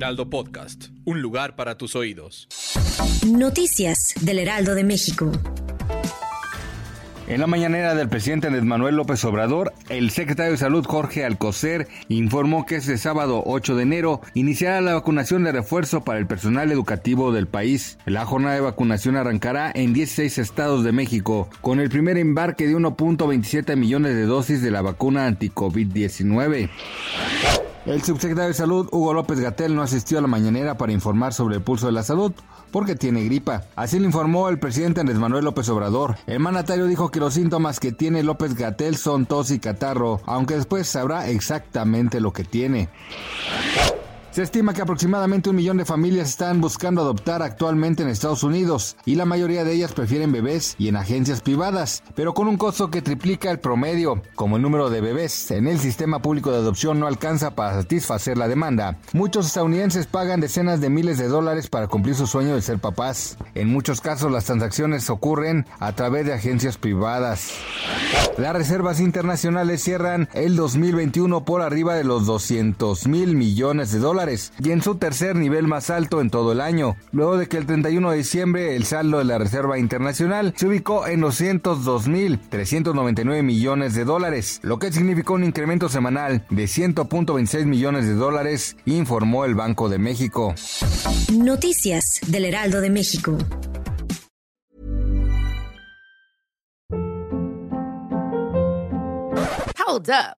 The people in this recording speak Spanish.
Heraldo Podcast, un lugar para tus oídos. Noticias del Heraldo de México. En la mañanera del presidente Andrés Manuel López Obrador, el secretario de Salud Jorge Alcocer informó que este sábado 8 de enero iniciará la vacunación de refuerzo para el personal educativo del país. La jornada de vacunación arrancará en 16 estados de México con el primer embarque de 1.27 millones de dosis de la vacuna anti-COVID-19. El subsecretario de Salud, Hugo López Gatel, no asistió a la mañanera para informar sobre el pulso de la salud porque tiene gripa. Así lo informó el presidente Andrés Manuel López Obrador. El mandatario dijo que los síntomas que tiene López Gatel son tos y catarro, aunque después sabrá exactamente lo que tiene. Se estima que aproximadamente un millón de familias están buscando adoptar actualmente en Estados Unidos y la mayoría de ellas prefieren bebés y en agencias privadas, pero con un costo que triplica el promedio. Como el número de bebés en el sistema público de adopción no alcanza para satisfacer la demanda, muchos estadounidenses pagan decenas de miles de dólares para cumplir su sueño de ser papás. En muchos casos las transacciones ocurren a través de agencias privadas. Las reservas internacionales cierran el 2021 por arriba de los 200 mil millones de dólares y en su tercer nivel más alto en todo el año, luego de que el 31 de diciembre el saldo de la Reserva Internacional se ubicó en 202.399 millones de dólares, lo que significó un incremento semanal de 100.26 millones de dólares, informó el Banco de México. Noticias del Heraldo de México. Hold up.